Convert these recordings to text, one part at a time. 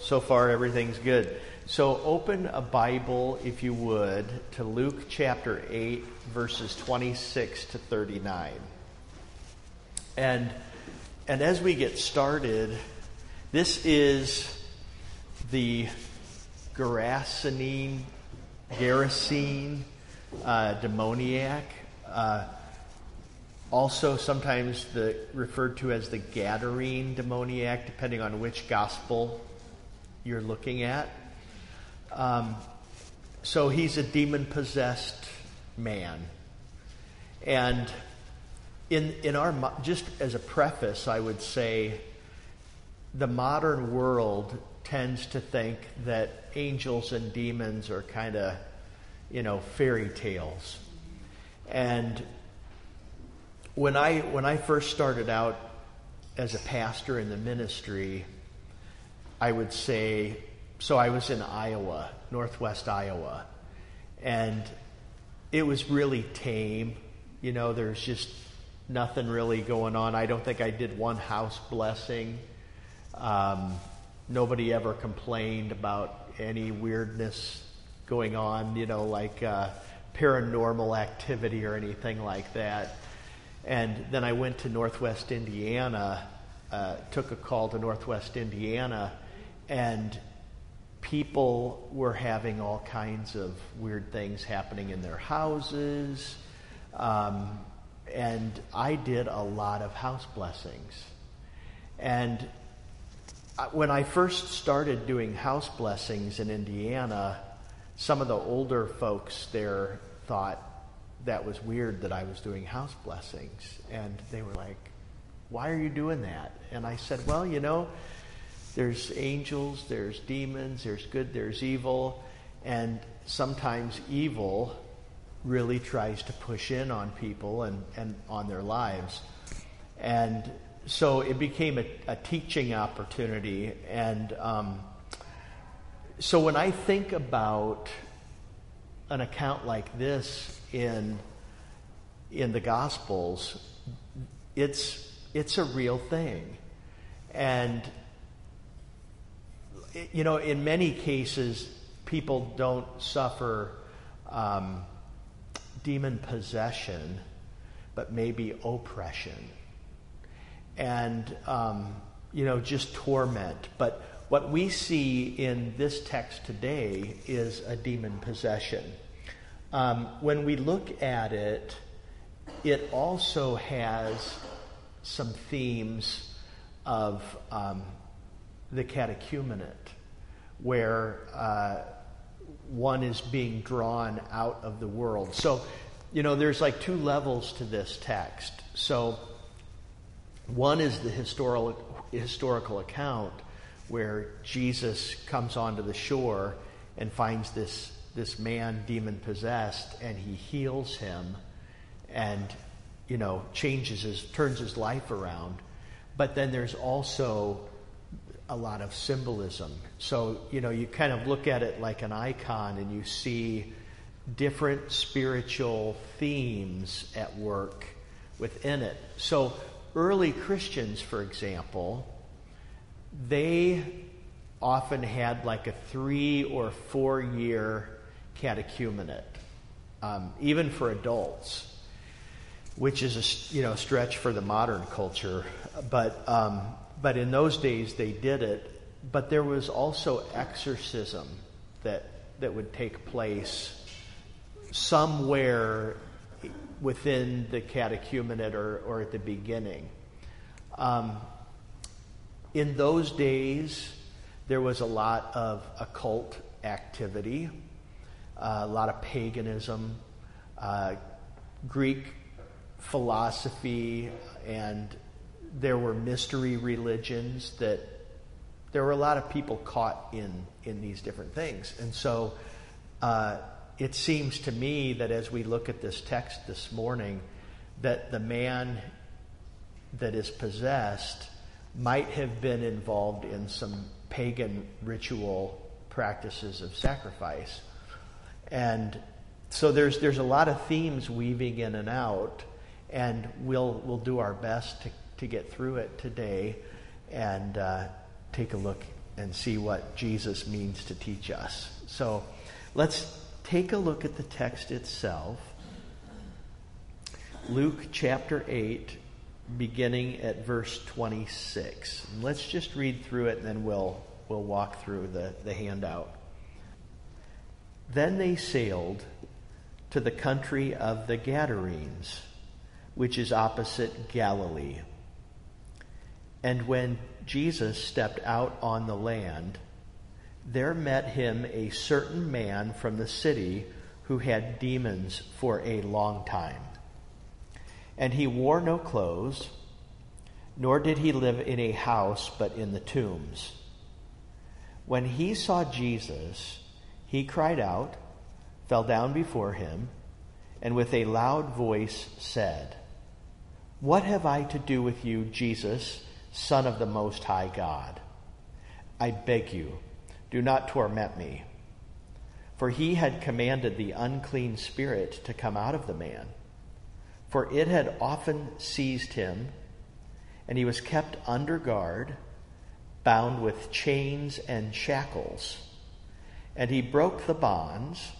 So far, everything's good. So, open a Bible, if you would, to Luke chapter 8, verses 26 to 39. And, and as we get started, this is the Gerasene, Gerasene uh, demoniac. Uh, also, sometimes the, referred to as the Gadarene demoniac, depending on which gospel you're looking at. Um, so he's a demon possessed man. And in, in our, just as a preface, I would say the modern world tends to think that angels and demons are kind of, you know, fairy tales. And when I, when I first started out as a pastor in the ministry, I would say, so I was in Iowa, northwest Iowa, and it was really tame. You know, there's just nothing really going on. I don't think I did one house blessing. Um, nobody ever complained about any weirdness going on, you know, like uh, paranormal activity or anything like that. And then I went to Northwest Indiana, uh, took a call to Northwest Indiana and people were having all kinds of weird things happening in their houses. Um, and I did a lot of house blessings. And when I first started doing house blessings in Indiana, some of the older folks there thought that was weird that I was doing house blessings. And they were like, Why are you doing that? And I said, Well, you know, there's angels, there's demons, there's good, there's evil, and sometimes evil really tries to push in on people and, and on their lives. And so it became a, a teaching opportunity. And um, so when I think about an account like this in, in the Gospels, it's, it's a real thing. And you know, in many cases, people don't suffer um, demon possession, but maybe oppression. And, um, you know, just torment. But what we see in this text today is a demon possession. Um, when we look at it, it also has some themes of um, the catechumenate, where uh, one is being drawn out of the world. So, you know, there's like two levels to this text. So, one is the historical, historical account where Jesus comes onto the shore and finds this, this man demon possessed and he heals him and, you know, changes his, turns his life around. But then there's also a lot of symbolism. So, you know, you kind of look at it like an icon and you see different spiritual themes at work within it. So, early Christians, for example, they often had like a three or four year catechumenate, um, even for adults, which is a you know stretch for the modern culture. But um, but in those days they did it. But there was also exorcism that, that would take place somewhere within the catechumenate or, or at the beginning. Um, in those days, there was a lot of occult activity, uh, a lot of paganism, uh, Greek philosophy, and there were mystery religions that there were a lot of people caught in in these different things. And so uh, it seems to me that as we look at this text this morning that the man that is possessed might have been involved in some pagan ritual practices of sacrifice. And so there's there's a lot of themes weaving in and out and we'll we'll do our best to to get through it today and uh, take a look and see what Jesus means to teach us. So let's take a look at the text itself. Luke chapter 8, beginning at verse 26. And let's just read through it and then we'll, we'll walk through the, the handout. Then they sailed to the country of the Gadarenes, which is opposite Galilee. And when Jesus stepped out on the land, there met him a certain man from the city who had demons for a long time. And he wore no clothes, nor did he live in a house, but in the tombs. When he saw Jesus, he cried out, fell down before him, and with a loud voice said, What have I to do with you, Jesus, Son of the Most High God? I beg you do not torment me. For he had commanded the unclean spirit to come out of the man. For it had often seized him, and he was kept under guard, bound with chains and shackles. And he broke the bonds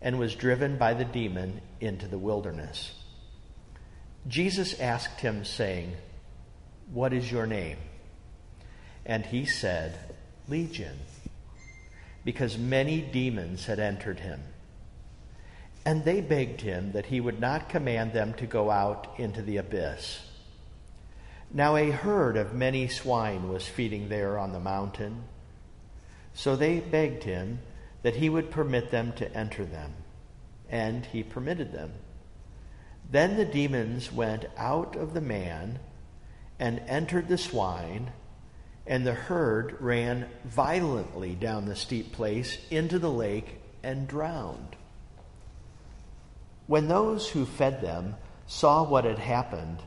and was driven by the demon into the wilderness. Jesus asked him, saying, What is your name? And he said, Legion because many demons had entered him. And they begged him that he would not command them to go out into the abyss. Now a herd of many swine was feeding there on the mountain. So they begged him that he would permit them to enter them. And he permitted them. Then the demons went out of the man and entered the swine and the herd ran violently down the steep place into the lake and drowned. When those who fed them saw what had happened,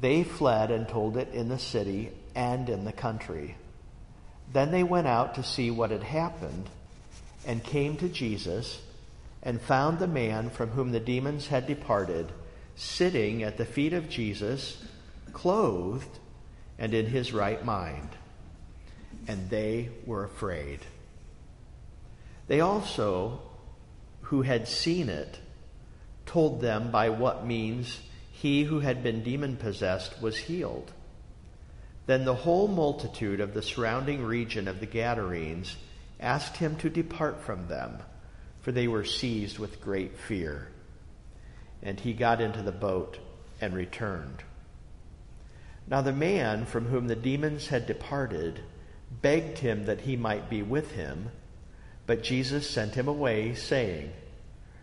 they fled and told it in the city and in the country. Then they went out to see what had happened and came to Jesus and found the man from whom the demons had departed sitting at the feet of Jesus, clothed and in his right mind and they were afraid. They also, who had seen it, told them by what means he who had been demon possessed was healed. Then the whole multitude of the surrounding region of the Gadarenes asked him to depart from them, for they were seized with great fear. And he got into the boat and returned. Now the man from whom the demons had departed begged him that he might be with him, but Jesus sent him away, saying,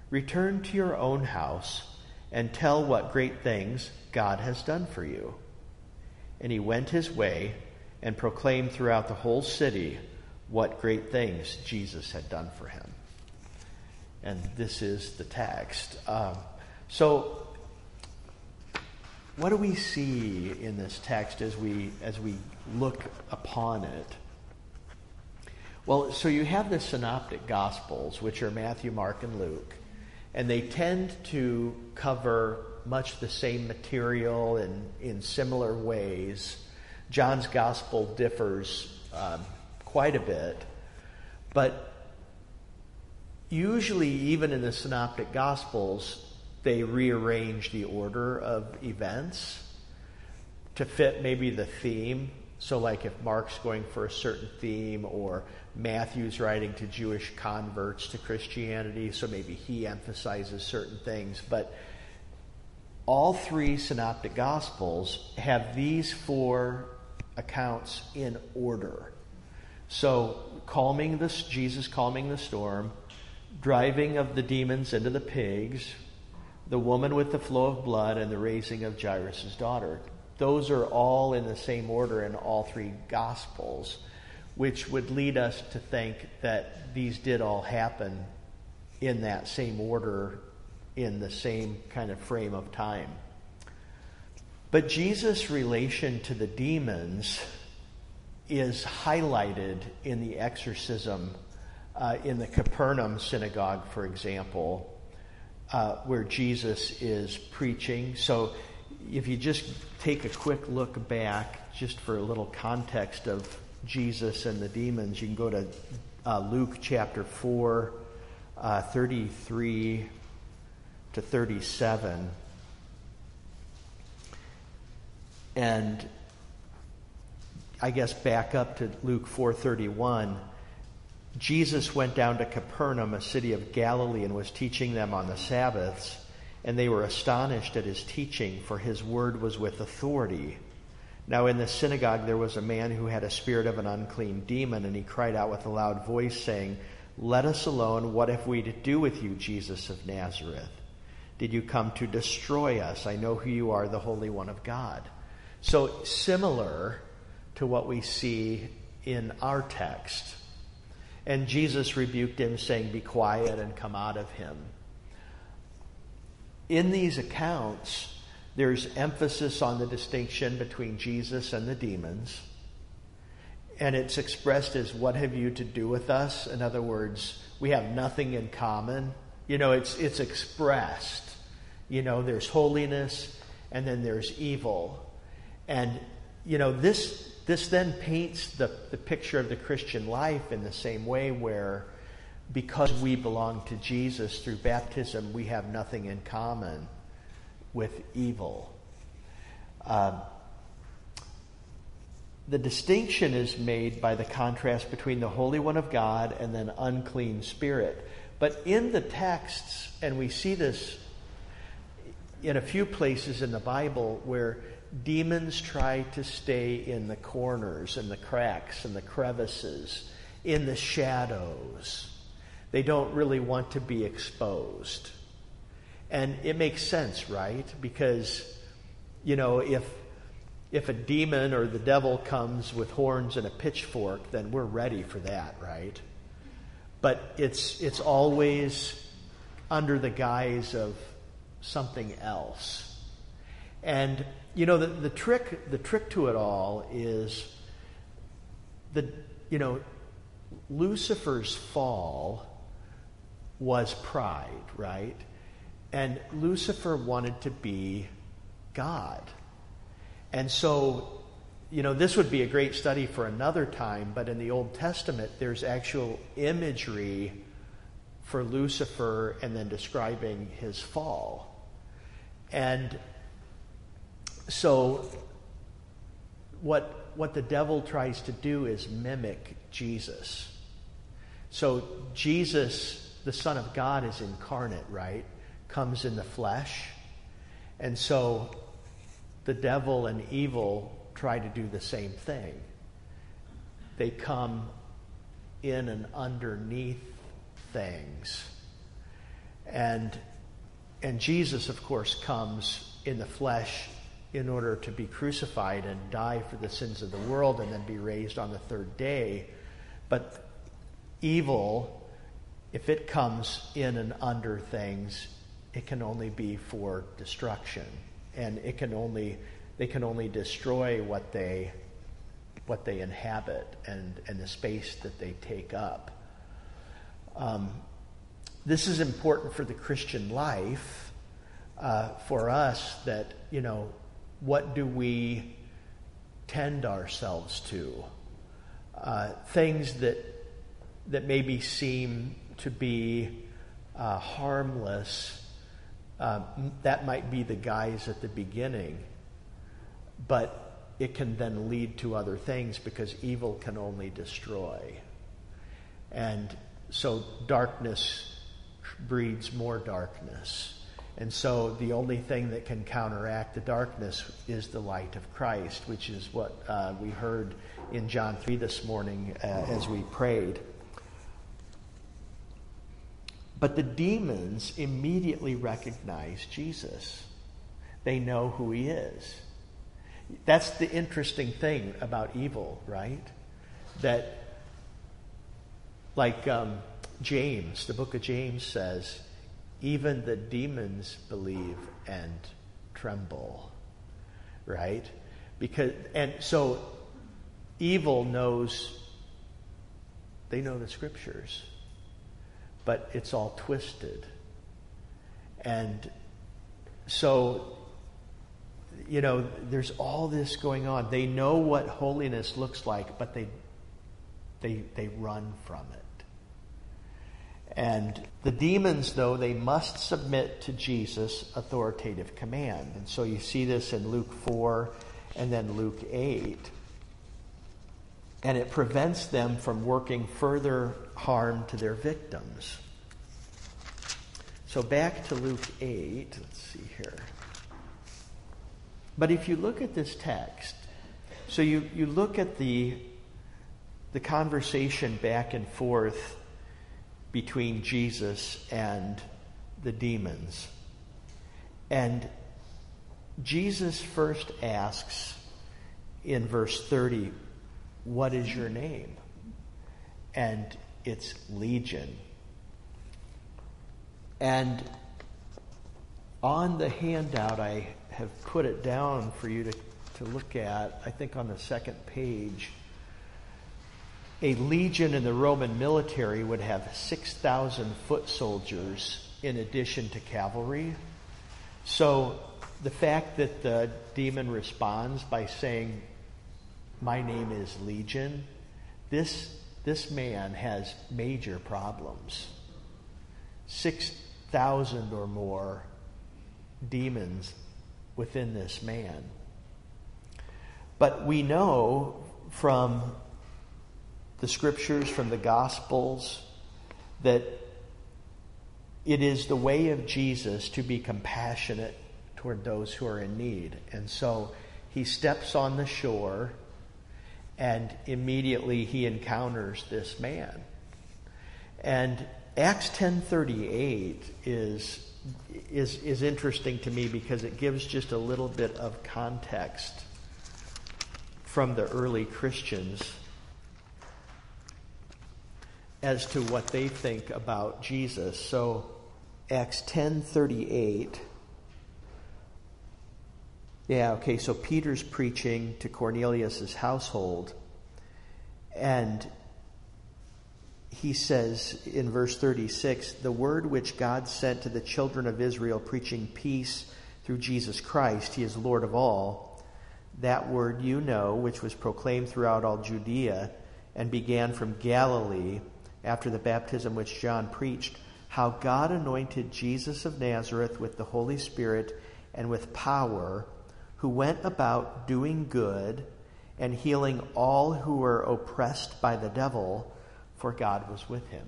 Return to your own house and tell what great things God has done for you. And he went his way and proclaimed throughout the whole city what great things Jesus had done for him. And this is the text. Um, so, what do we see in this text as we as we look upon it? Well, so you have the synoptic gospels, which are Matthew, Mark, and Luke, and they tend to cover much the same material in, in similar ways. John's gospel differs um, quite a bit, but usually, even in the synoptic gospels, they rearrange the order of events to fit maybe the theme. So, like if Mark's going for a certain theme or Matthew's writing to Jewish converts to Christianity, so maybe he emphasizes certain things. But all three synoptic gospels have these four accounts in order. So, calming this, Jesus calming the storm, driving of the demons into the pigs, the woman with the flow of blood, and the raising of Jairus' daughter. Those are all in the same order in all three gospels which would lead us to think that these did all happen in that same order, in the same kind of frame of time. But Jesus' relation to the demons is highlighted in the exorcism uh, in the Capernaum synagogue, for example, uh, where Jesus is preaching. So if you just take a quick look back, just for a little context of Jesus and the demons, you can go to uh, Luke chapter 4, uh, 33 to 37. And I guess back up to Luke 4:31, Jesus went down to Capernaum, a city of Galilee, and was teaching them on the Sabbaths, and they were astonished at his teaching, for his word was with authority. Now in the synagogue there was a man who had a spirit of an unclean demon, and he cried out with a loud voice, saying, Let us alone, what have we to do with you, Jesus of Nazareth? Did you come to destroy us? I know who you are, the Holy One of God. So similar to what we see in our text. And Jesus rebuked him, saying, Be quiet and come out of him. In these accounts, there's emphasis on the distinction between Jesus and the demons. And it's expressed as, What have you to do with us? In other words, we have nothing in common. You know, it's, it's expressed. You know, there's holiness and then there's evil. And, you know, this, this then paints the, the picture of the Christian life in the same way where because we belong to Jesus through baptism, we have nothing in common with evil. Um, the distinction is made by the contrast between the Holy One of God and then unclean spirit. But in the texts, and we see this in a few places in the Bible where demons try to stay in the corners and the cracks and the crevices, in the shadows. They don't really want to be exposed. And it makes sense, right? Because, you know, if if a demon or the devil comes with horns and a pitchfork, then we're ready for that, right? But it's it's always under the guise of something else. And you know, the, the trick the trick to it all is the you know, Lucifer's fall was pride, right? And Lucifer wanted to be God. And so, you know, this would be a great study for another time, but in the Old Testament, there's actual imagery for Lucifer and then describing his fall. And so what what the devil tries to do is mimic Jesus. So Jesus, the Son of God, is incarnate, right? Comes in the flesh. And so the devil and evil try to do the same thing. They come in and underneath things. And and Jesus, of course, comes in the flesh in order to be crucified and die for the sins of the world and then be raised on the third day. But evil, if it comes in and under things, it can only be for destruction. And it can only they can only destroy what they what they inhabit and, and the space that they take up. Um, this is important for the Christian life, uh, for us that, you know, what do we tend ourselves to? Uh, things that, that maybe seem to be uh, harmless, uh, that might be the guise at the beginning, but it can then lead to other things because evil can only destroy. And so darkness breeds more darkness. And so the only thing that can counteract the darkness is the light of Christ, which is what uh, we heard in John 3 this morning uh, as we prayed. But the demons immediately recognize Jesus. They know who he is. That's the interesting thing about evil, right? That, like, um, James, the book of James says, even the demons believe and tremble. Right? Because and so evil knows they know the scriptures, but it's all twisted. And so you know, there's all this going on. They know what holiness looks like, but they They, they run from it. And the demons, though, they must submit to Jesus' authoritative command. And so you see this in Luke 4 and then Luke 8. And it prevents them from working further harm to their victims. So back to Luke 8. Let's see here. But if you look at this text, so you, you look at the, the conversation back and forth between Jesus and the demons. And Jesus first asks in verse 30, What is your name? And it's Legion. And on the handout, I have put it down for you to, to look at, I think on the second page a legion in the Roman military would have 6,000 foot soldiers in addition to cavalry. So the fact that the demon responds by saying, My name is Legion, this, this man has major problems. 6,000 or more demons within this man. But we know from the scriptures, from the gospels, that it is the way of Jesus to be compassionate toward those who are in need. And so he steps on the shore and immediately he encounters this man. And Acts 10:38 is is is interesting to me because it gives just a little bit of context from the early Christians as to what they think about Jesus. So Acts 10:38 Yeah, okay, so Peter's preaching to Cornelius's household and he says in verse 36, the word which God sent to the children of Israel preaching peace through Jesus Christ, he is Lord of all. That word you know, which was proclaimed throughout all Judea and began from Galilee after the baptism which John preached, how God anointed Jesus of Nazareth with the Holy Spirit and with power, who went about doing good and healing all who were oppressed by the devil, for God was with him.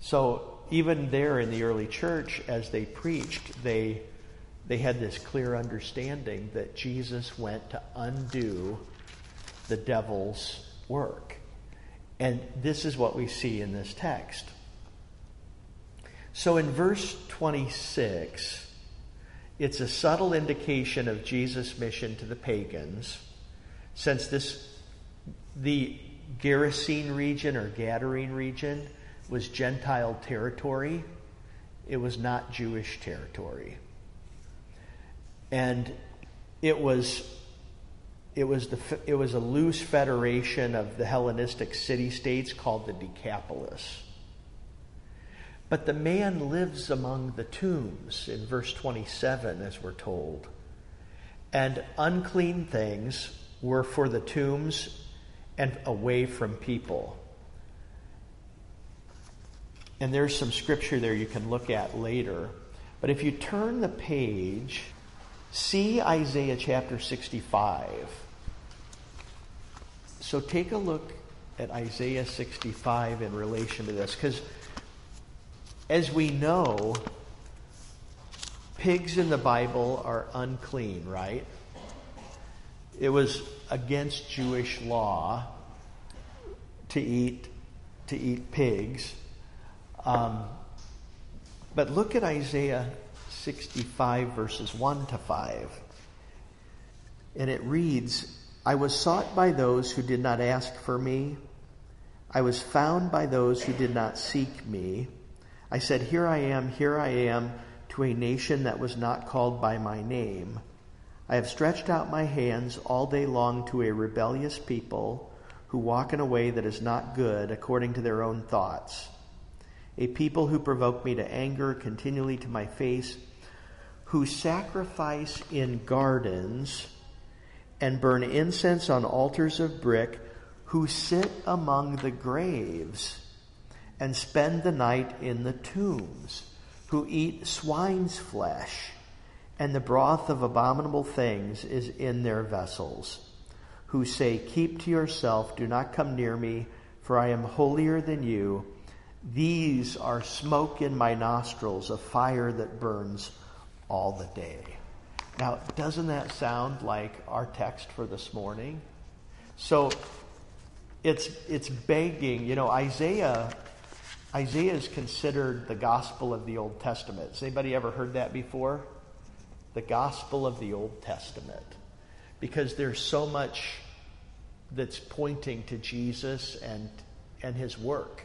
So even there in the early church, as they preached, they they had this clear understanding that Jesus went to undo the devil's work. And this is what we see in this text. So in verse 26, it's a subtle indication of Jesus' mission to the pagans, since this, the Gerasene region or Gadarene region was Gentile territory, it was not Jewish territory. And it was it was, the, it was a loose federation of the Hellenistic city states called the Decapolis. But the man lives among the tombs in verse 27, as we're told. And unclean things were for the tombs and away from people. And there's some scripture there you can look at later. But if you turn the page, see Isaiah chapter 65. So take a look at Isaiah 65 in relation to this, because as we know, pigs in the Bible are unclean, right? It was against Jewish law to eat to eat pigs. Um, but look at Isaiah 65 verses 1 to 5. And it reads, I was sought by those who did not ask for me. I was found by those who did not seek me. I said, Here I am, here I am, to a nation that was not called by my name. I have stretched out my hands all day long to a rebellious people who walk in a way that is not good according to their own thoughts. A people who provoke me to anger continually to my face, who sacrifice in gardens and burn incense on altars of brick, who sit among the graves and spend the night in the tombs, who eat swine's flesh, and the broth of abominable things is in their vessels, who say, Keep to yourself, do not come near me, for I am holier than you. These are smoke in my nostrils, a fire that burns all the day. Now, doesn't that sound like our text for this morning? So, it's it's begging. You know, Isaiah Isaiah is considered the gospel of the Old Testament. Has anybody ever heard that before? The gospel of the Old Testament. Because there's so much that's pointing to Jesus and and his work.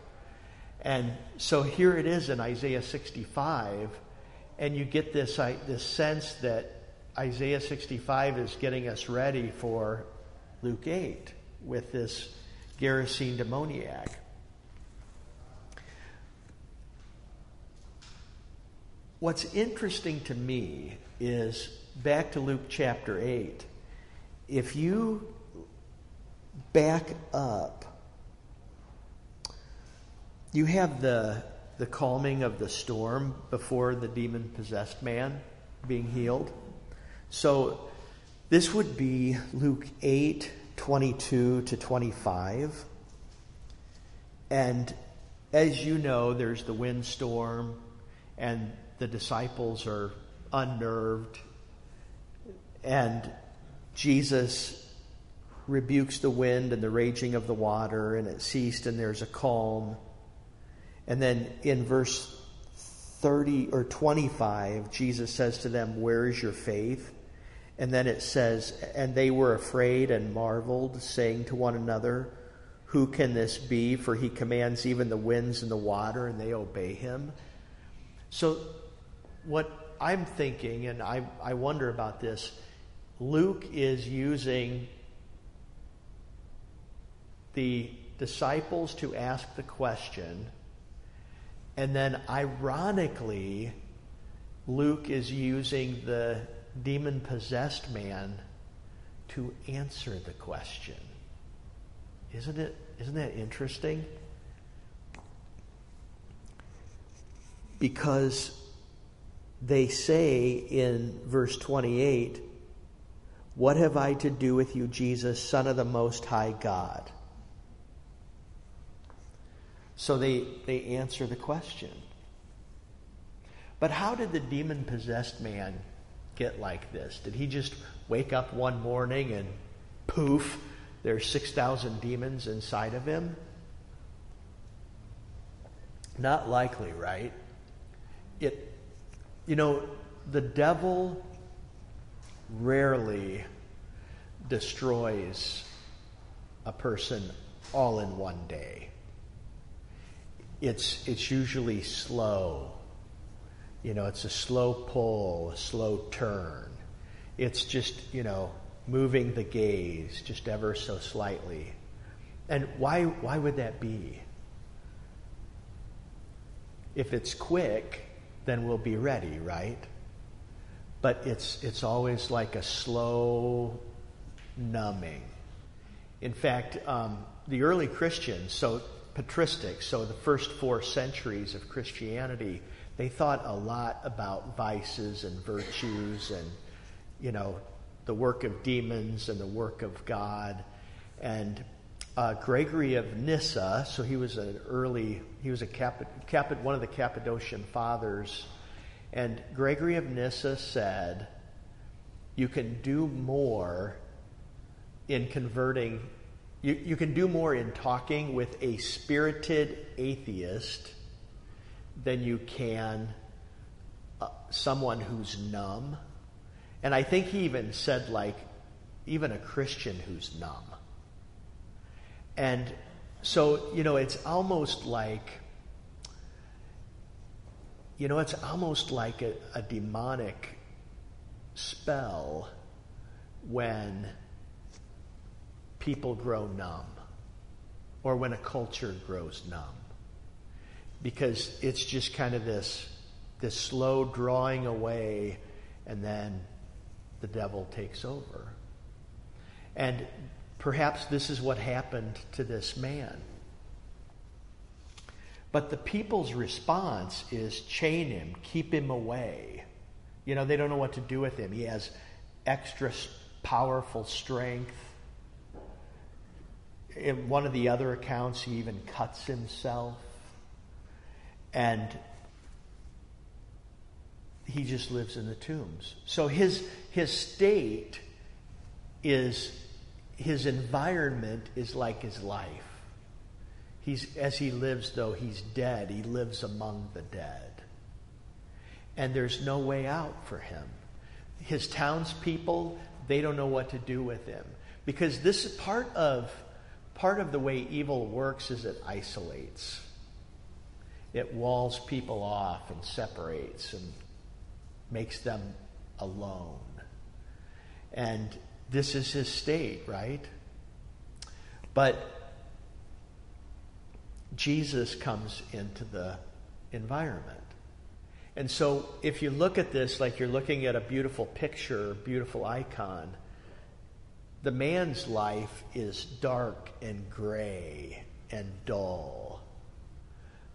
And so here it is in Isaiah 65, and you get this, this sense that Isaiah 65 is getting us ready for Luke 8 with this Gerasene demoniac. What's interesting to me is back to Luke chapter 8. If you back up, you have the, the calming of the storm before the demon possessed man being healed. So this would be Luke 8 22 to 25. And as you know, there's the windstorm, and the disciples are unnerved. And Jesus rebukes the wind and the raging of the water, and it ceased, and there's a calm. And then in verse 30 or 25, Jesus says to them, Where is your faith? And then it says, And they were afraid and marveled, saying to one another, Who can this be? For he commands even the winds and the water, and they obey him. So, what I'm thinking, and I, I wonder about this, Luke is using the disciples to ask the question, and then ironically, Luke is using the demon possessed man to answer the question. Isn't it isn't that interesting? Because they say in verse 28, What have I to do with you, Jesus, Son of the Most High God? So they, they answer the question. But how did the demon possessed man get like this? Did he just wake up one morning and poof, there's 6,000 demons inside of him? Not likely, right? It, you know, the devil rarely destroys a person all in one day. It's, it's usually slow you know, it's a slow pull, a slow turn. It's just, you know, moving the gaze just ever so slightly. And why, why would that be? If it's quick, then we'll be ready, right? But it's, it's always like a slow numbing. In fact, um, the early Christians, so patristic, so the first four centuries of Christianity, they thought a lot about vices and virtues and, you know, the work of demons and the work of God. And uh, Gregory of Nyssa, so he was an early, he was a Cap, Cap, one of the Cappadocian fathers. And Gregory of Nyssa said, you can do more in converting, you, you can do more in talking with a spirited atheist than you can uh, someone who's numb. And I think he even said, like, even a Christian who's numb. And so, you know, it's almost like, you know, it's almost like a, a demonic spell when people grow numb or when a culture grows numb because it's just kind of this this slow drawing away and then the devil takes over. And perhaps this is what happened to this man. But the people's response is chain him, keep him away. You know, they don't know what to do with him. He has extra powerful strength. In one of the other accounts, he even cuts himself. And he just lives in the tombs. So his, his state is, his environment is like his life. He's, as he lives, though, he's dead. He lives among the dead. And there's no way out for him. His townspeople, they don't know what to do with him. Because this is part of, part of the way evil works is it isolates. It walls people off and separates and makes them alone. And this is his state, right? But Jesus comes into the environment. And so if you look at this like you're looking at a beautiful picture, beautiful icon, the man's life is dark and gray and dull.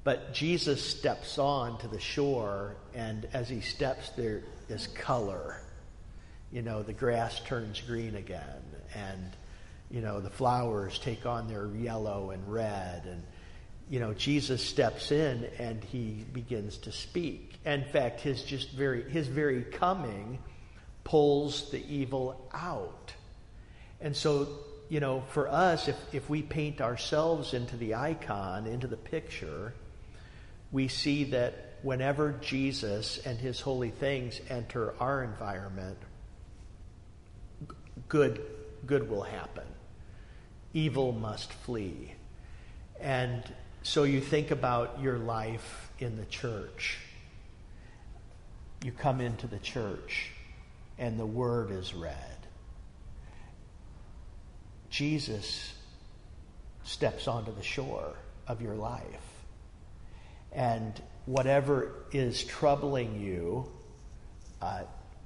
But Jesus steps on to the shore, and as he steps, there is color. You know, the grass turns green again, and, you know, the flowers take on their yellow and red. And, you know, Jesus steps in and he begins to speak. In fact, his just very, his very coming pulls the evil out. And so, you know, for us, if, if we paint ourselves into the icon, into the picture, we see that whenever Jesus and his holy things enter our environment, good, good will happen. Evil must flee. And so you think about your life in the church. You come into the church and the word is read. Jesus steps onto the shore of your life and whatever is troubling you, uh,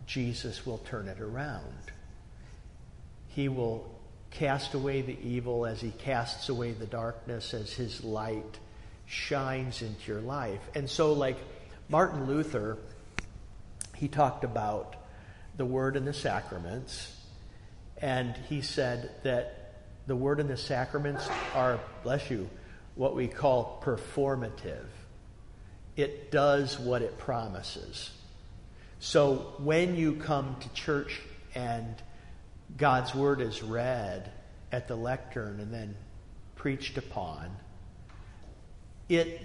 Jesus will turn it around. He will cast away the evil as he casts away the darkness as his light shines into your life. And so, like Martin Luther, he talked about the word and the sacraments, and he said that the word and the sacraments are, bless you, what we call performative it does what it promises. So when you come to church and God's word is read at the lectern and then preached upon, it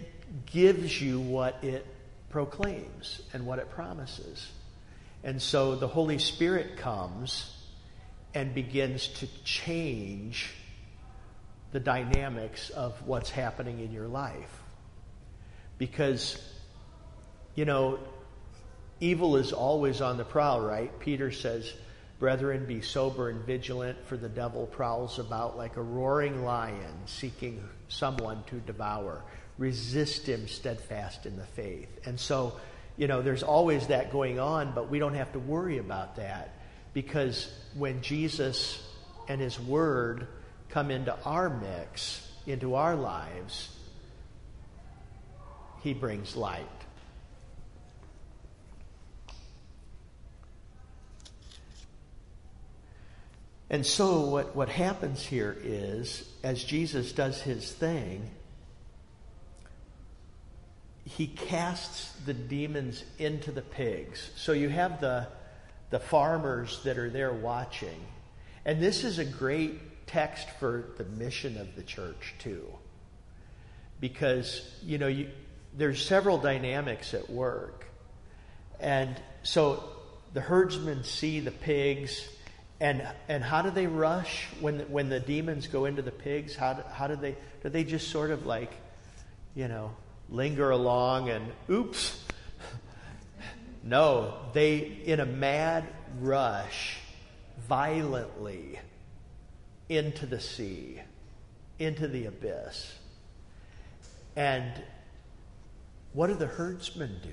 gives you what it proclaims and what it promises. And so the Holy Spirit comes and begins to change the dynamics of what's happening in your life because, you know, evil is always on the prowl, right? Peter says, Brethren, be sober and vigilant, for the devil prowls about like a roaring lion, seeking someone to devour. Resist him steadfast in the faith. And so, you know, there's always that going on, but we don't have to worry about that because when Jesus and his word come into our mix, into our lives, he brings light. And so, what, what happens here is, as Jesus does his thing, he casts the demons into the pigs. So, you have the, the farmers that are there watching. And this is a great text for the mission of the church, too. Because, you know, you, there's several dynamics at work. And so the herdsmen see the pigs, and and how do they rush when the, when the demons go into the pigs? How do, how do they do they just sort of like, you know, linger along and oops? no, they in a mad rush, violently into the sea, into the abyss, and what do the herdsmen do?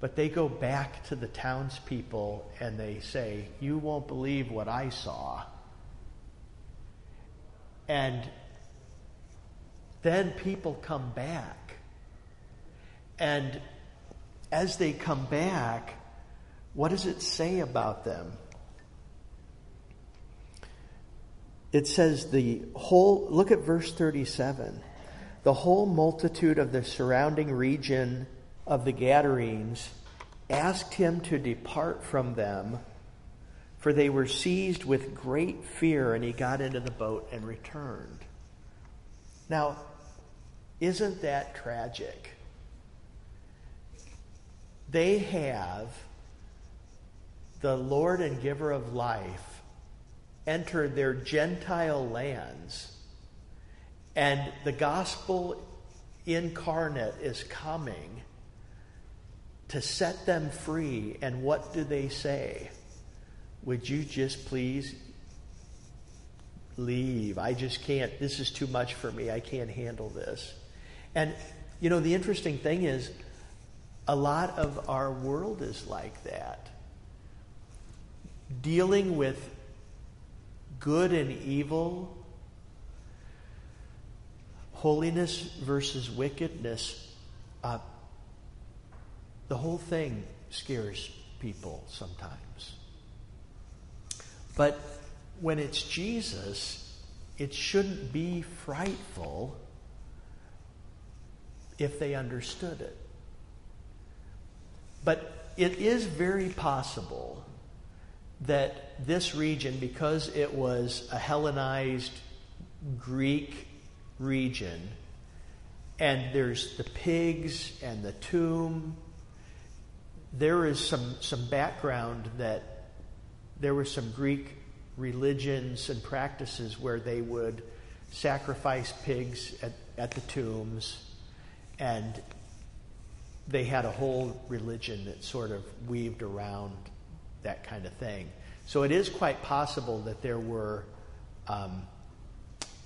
But they go back to the townspeople and they say, You won't believe what I saw. And then people come back. And as they come back, what does it say about them? It says the whole, look at verse 37. The whole multitude of the surrounding region of the Gadarenes asked him to depart from them, for they were seized with great fear, and he got into the boat and returned. Now, isn't that tragic? They have the Lord and giver of life entered their Gentile lands, and the gospel incarnate is coming to set them free. And what do they say? Would you just please leave? I just can't. This is too much for me. I can't handle this. And, you know, the interesting thing is, a lot of our world is like that. Dealing with good and evil, holiness versus wickedness, uh, the whole thing scares people sometimes. But when it's Jesus, it shouldn't be frightful if they understood it. But it is very possible that this region, because it was a Hellenized Greek region, and there's the pigs and the tomb, there is some, some background that there were some Greek religions and practices where they would sacrifice pigs at, at the tombs, and they had a whole religion that sort of weaved around that kind of thing. So it is quite possible that there were um,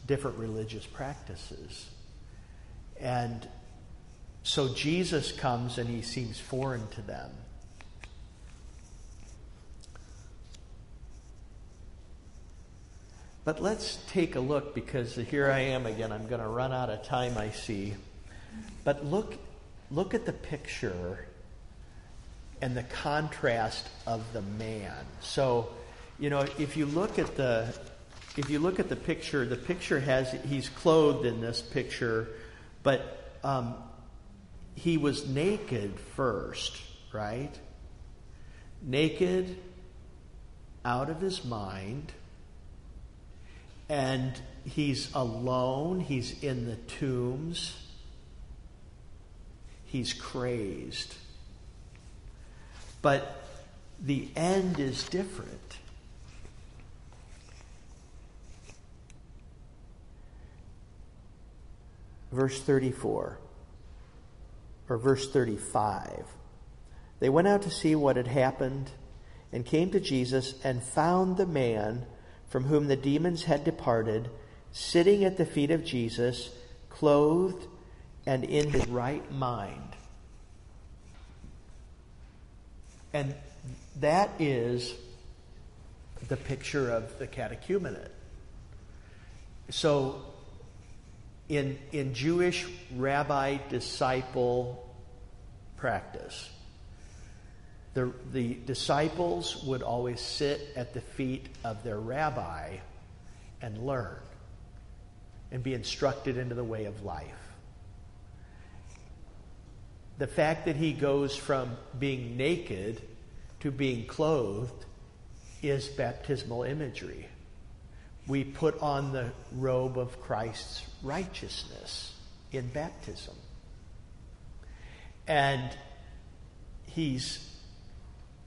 different religious practices. And so Jesus comes and he seems foreign to them. But let's take a look because here I am again. I'm going to run out of time, I see. But look, look at the picture and the contrast of the man. So, you know, if you look at the if you look at the picture, the picture has he's clothed in this picture, but um, he was naked first, right? Naked, out of his mind, and he's alone. He's in the tombs. He's crazed. But the end is different. Verse 34, or verse 35. They went out to see what had happened and came to Jesus and found the man from whom the demons had departed sitting at the feet of Jesus, clothed and in his right mind. And that is the picture of the catechumenate. So, in, in Jewish rabbi disciple practice, the, the disciples would always sit at the feet of their rabbi and learn and be instructed into the way of life the fact that he goes from being naked to being clothed is baptismal imagery. We put on the robe of Christ's righteousness in baptism. And he's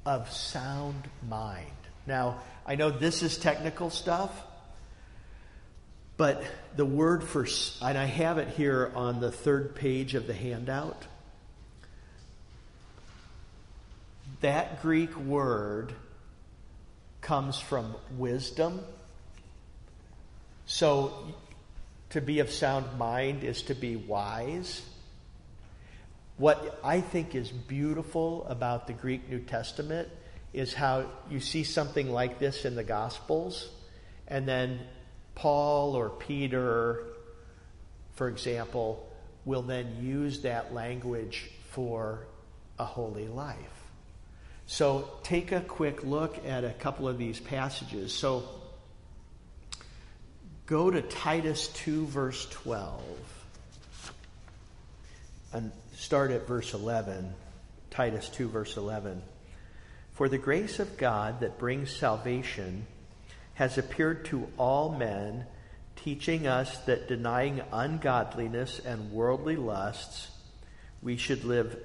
of sound mind. Now, I know this is technical stuff, but the word for, and I have it here on the third page of the handout. That Greek word comes from wisdom. So, to be of sound mind is to be wise. What I think is beautiful about the Greek New Testament is how you see something like this in the Gospels, and then Paul or Peter, for example, will then use that language for a holy life. So take a quick look at a couple of these passages. So go to Titus 2, verse 12. And start at verse 11. Titus 2, verse 11. For the grace of God that brings salvation has appeared to all men, teaching us that denying ungodliness and worldly lusts, we should live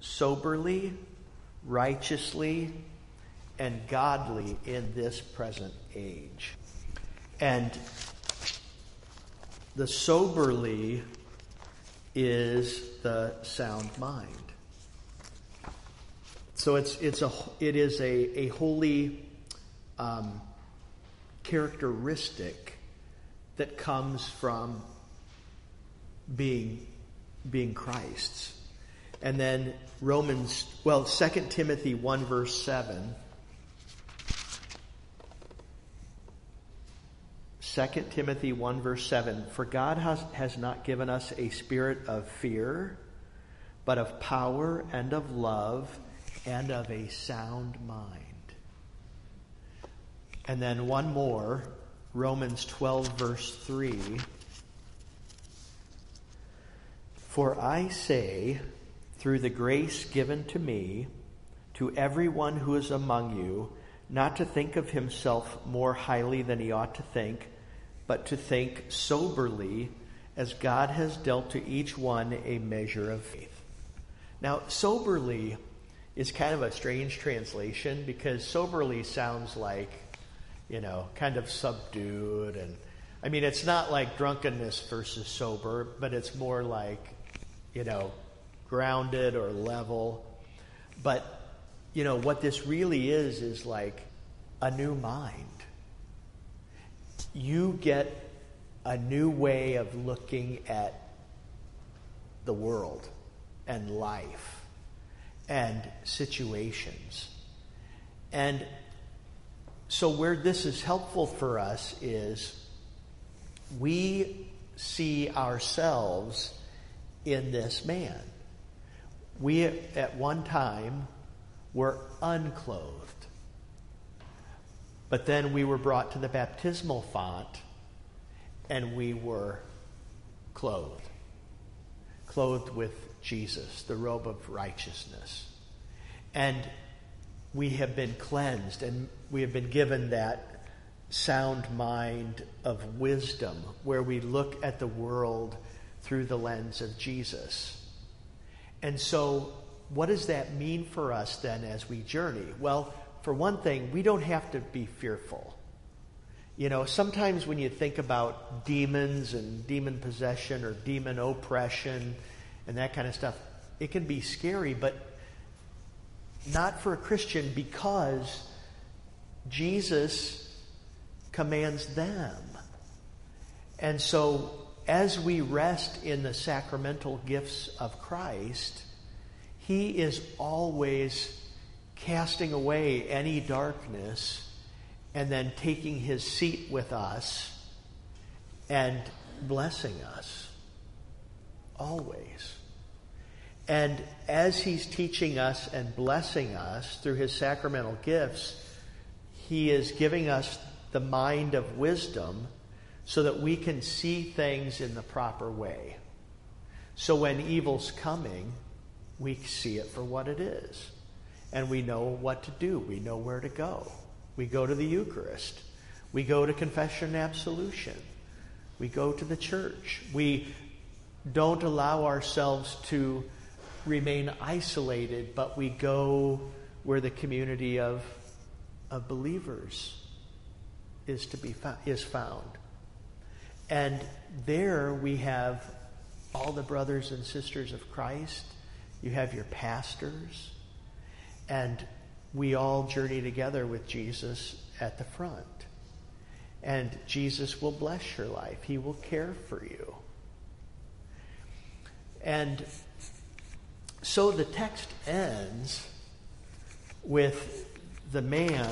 soberly, righteously, and godly in this present age. And the soberly is the sound mind. So it's it's a it is a a holy um, characteristic that comes from being being Christ's. And then Romans, well, 2 Timothy 1 verse 7. 2 Timothy 1 verse 7. For God has, has not given us a spirit of fear, but of power and of love and of a sound mind. And then one more, Romans 12, verse 3. For I say, through the grace given to me, to everyone who is among you, not to think of himself more highly than he ought to think, but to think soberly, as God has dealt to each one a measure of faith. Now, soberly is kind of a strange translation because soberly sounds like you know, kind of subdued. And I mean, it's not like drunkenness versus sober, but it's more like, you know, grounded or level. But, you know, what this really is is like a new mind. You get a new way of looking at the world and life and situations. And so, where this is helpful for us is we see ourselves in this man. We, at one time, were unclothed. But then we were brought to the baptismal font and we were clothed. Clothed with Jesus, the robe of righteousness. And we have been cleansed and we have been given that sound mind of wisdom where we look at the world through the lens of Jesus. And so, what does that mean for us then as we journey? Well, for one thing, we don't have to be fearful. You know, sometimes when you think about demons and demon possession or demon oppression and that kind of stuff, it can be scary, but not for a Christian because Jesus commands them. And so, as we rest in the sacramental gifts of Christ, He is always casting away any darkness and then taking His seat with us and blessing us. Always. And as he's teaching us and blessing us through his sacramental gifts, he is giving us the mind of wisdom so that we can see things in the proper way. So when evil's coming, we see it for what it is. And we know what to do. We know where to go. We go to the Eucharist. We go to confession and absolution. We go to the church. We don't allow ourselves to remain isolated, but we go where the community of, of believers is to be fo- is found. And there we have all the brothers and sisters of Christ. You have your pastors. And we all journey together with Jesus at the front. And Jesus will bless your life. He will care for you. And so the text ends with the man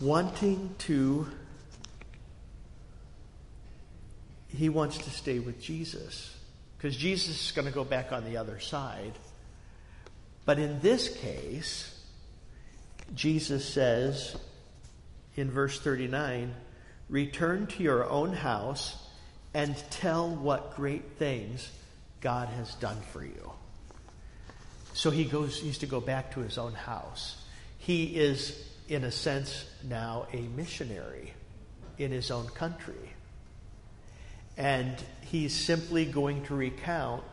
wanting to, he wants to stay with Jesus because Jesus is going to go back on the other side. But in this case, Jesus says in verse 39 Return to your own house and tell what great things God has done for you. So he goes, he's to go back to his own house. He is, in a sense, now a missionary in his own country. And he's simply going to recount.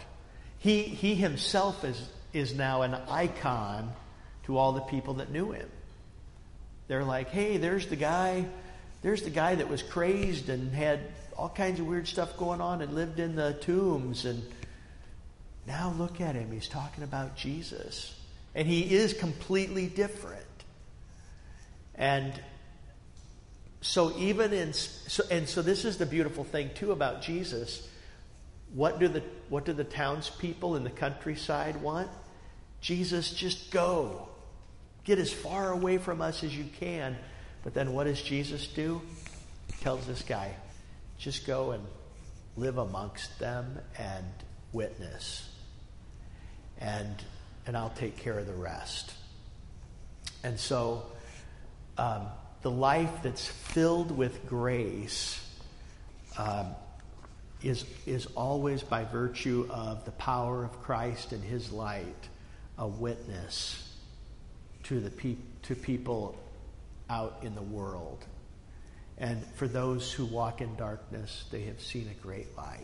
He, he himself is, is now an icon to all the people that knew him. They're like, hey, there's the guy, there's the guy that was crazed and had all kinds of weird stuff going on and lived in the tombs. And now look at him. He's talking about Jesus. And he is completely different. And so even in so, and so this is the beautiful thing too about Jesus. What do the what do the townspeople in the countryside want? Jesus, just go. Get as far away from us as you can. But then what does Jesus do? He tells this guy, just go and live amongst them and witness. And, and I'll take care of the rest. And so um, the life that's filled with grace um, is, is always by virtue of the power of Christ and his light a witness to, the pe- to people out in the world. And for those who walk in darkness, they have seen a great light.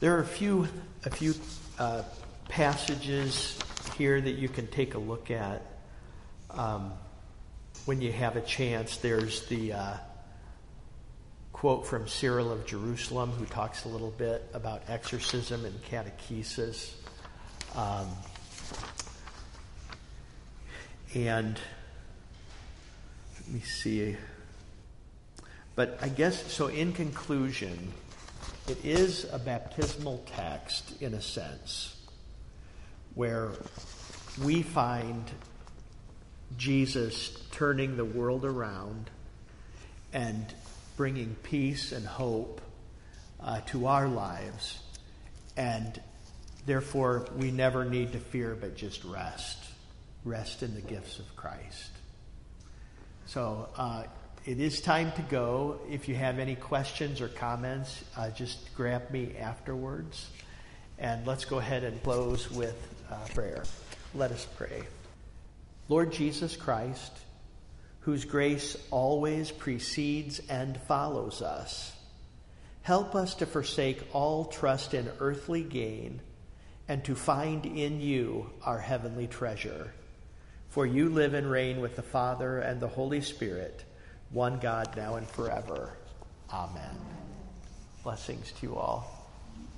There are a few, a few uh, passages here that you can take a look at um, when you have a chance. There's the uh, quote from Cyril of Jerusalem, who talks a little bit about exorcism and catechesis. Um, and let me see. But I guess, so in conclusion, it is a baptismal text in a sense where we find Jesus turning the world around and bringing peace and hope uh, to our lives. And therefore, we never need to fear but just rest rest in the gifts of Christ. So uh, it is time to go. If you have any questions or comments, uh, just grab me afterwards. And let's go ahead and close with uh, prayer. Let us pray. Lord Jesus Christ, whose grace always precedes and follows us, help us to forsake all trust in earthly gain and to find in you our heavenly treasure. For you live and reign with the Father and the Holy Spirit, one God, now and forever. Amen. Blessings to you all.